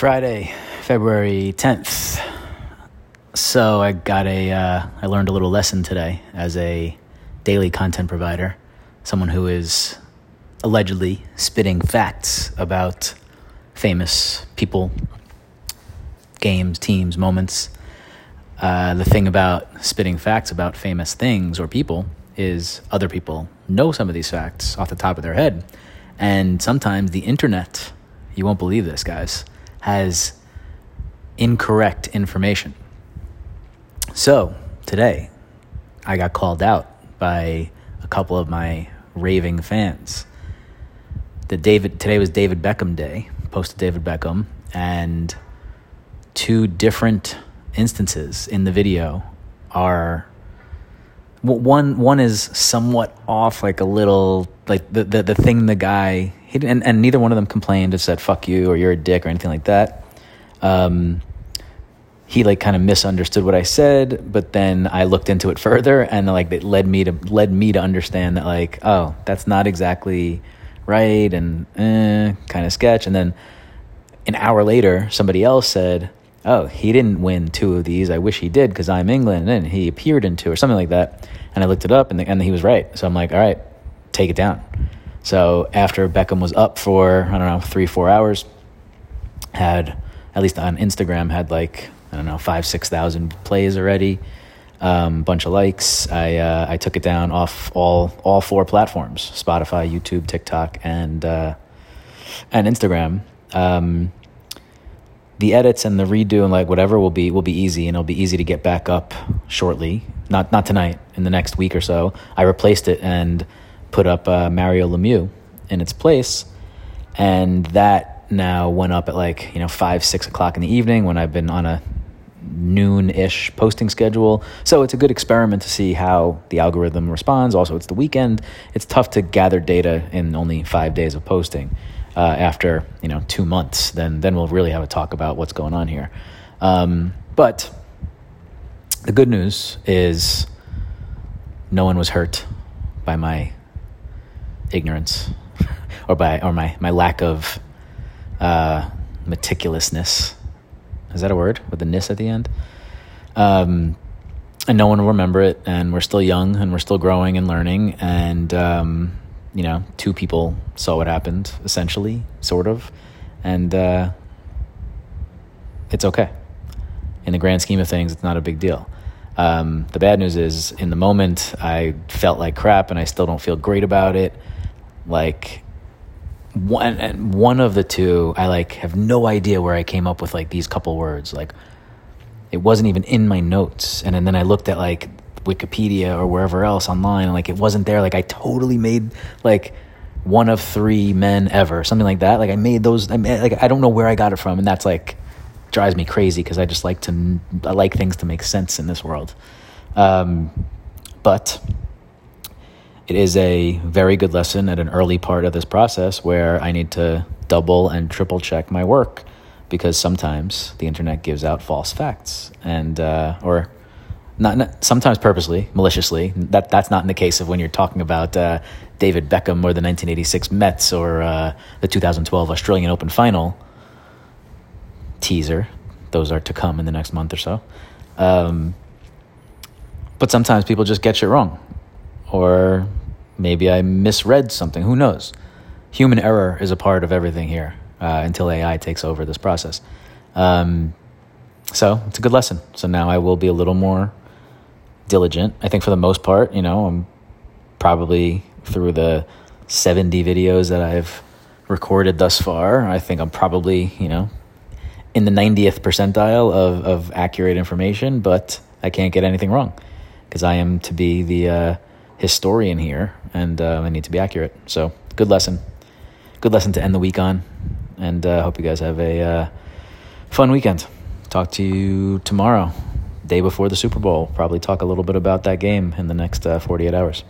Friday, February 10th. So I got a, uh, I learned a little lesson today as a daily content provider, someone who is allegedly spitting facts about famous people, games, teams, moments. Uh, the thing about spitting facts about famous things or people is other people know some of these facts off the top of their head. And sometimes the internet, you won't believe this, guys, has incorrect information. So today, I got called out by a couple of my raving fans. The David today was David Beckham Day. Posted David Beckham, and two different instances in the video are one one is somewhat off, like a little like the the, the thing the guy he and, and neither one of them complained or said fuck you or you're a dick or anything like that. Um, he like kind of misunderstood what I said, but then I looked into it further and like it led me to led me to understand that like oh that's not exactly right and eh, kind of sketch. And then an hour later, somebody else said, oh he didn't win two of these. I wish he did because I'm England and he appeared in two or something like that. And I looked it up and the, and he was right. So I'm like all right, take it down. So after Beckham was up for I don't know three four hours, had at least on Instagram had like I don't know, five, 6,000 plays already, um, bunch of likes. I, uh, I took it down off all, all four platforms, Spotify, YouTube, TikTok, and, uh, and Instagram. Um, the edits and the redo and like whatever will be, will be easy and it'll be easy to get back up shortly. Not, not tonight, in the next week or so. I replaced it and put up, uh, Mario Lemieux in its place. And that now went up at like, you know, five, six o'clock in the evening when I've been on a noon ish posting schedule. So it's a good experiment to see how the algorithm responds. Also, it's the weekend. It's tough to gather data in only five days of posting. Uh, after you know two months, then then we'll really have a talk about what's going on here. Um, but the good news is no one was hurt by my ignorance or by or my my lack of uh, meticulousness is that a word with the nis at the end? Um, and no one will remember it. And we're still young and we're still growing and learning. And, um, you know, two people saw what happened, essentially, sort of. And uh, it's okay. In the grand scheme of things, it's not a big deal. Um, the bad news is, in the moment, I felt like crap and I still don't feel great about it. Like, one and one of the two i like have no idea where i came up with like these couple words. Like it wasn't even in my notes. And, and then i looked at like wikipedia or wherever else online and like it wasn't there. Like i totally made like one of three men ever something like that. Like i made those i made, like i don't know where i got it from and that's like drives me crazy because i just like to i like things to make sense in this world. Um, but it is a very good lesson at an early part of this process where I need to double and triple check my work because sometimes the internet gives out false facts and uh, or not, not, sometimes purposely maliciously. That that's not in the case of when you're talking about uh, David Beckham or the 1986 Mets or uh, the 2012 Australian Open final teaser. Those are to come in the next month or so. Um, but sometimes people just get shit wrong or Maybe I misread something. Who knows? Human error is a part of everything here uh, until AI takes over this process. Um, so it's a good lesson. So now I will be a little more diligent. I think for the most part, you know, I'm probably through the 70 videos that I've recorded thus far. I think I'm probably, you know, in the 90th percentile of, of accurate information, but I can't get anything wrong because I am to be the uh, historian here, and uh, I need to be accurate. So, good lesson. Good lesson to end the week on, and I uh, hope you guys have a uh, fun weekend. Talk to you tomorrow, day before the Super Bowl. Probably talk a little bit about that game in the next uh, 48 hours.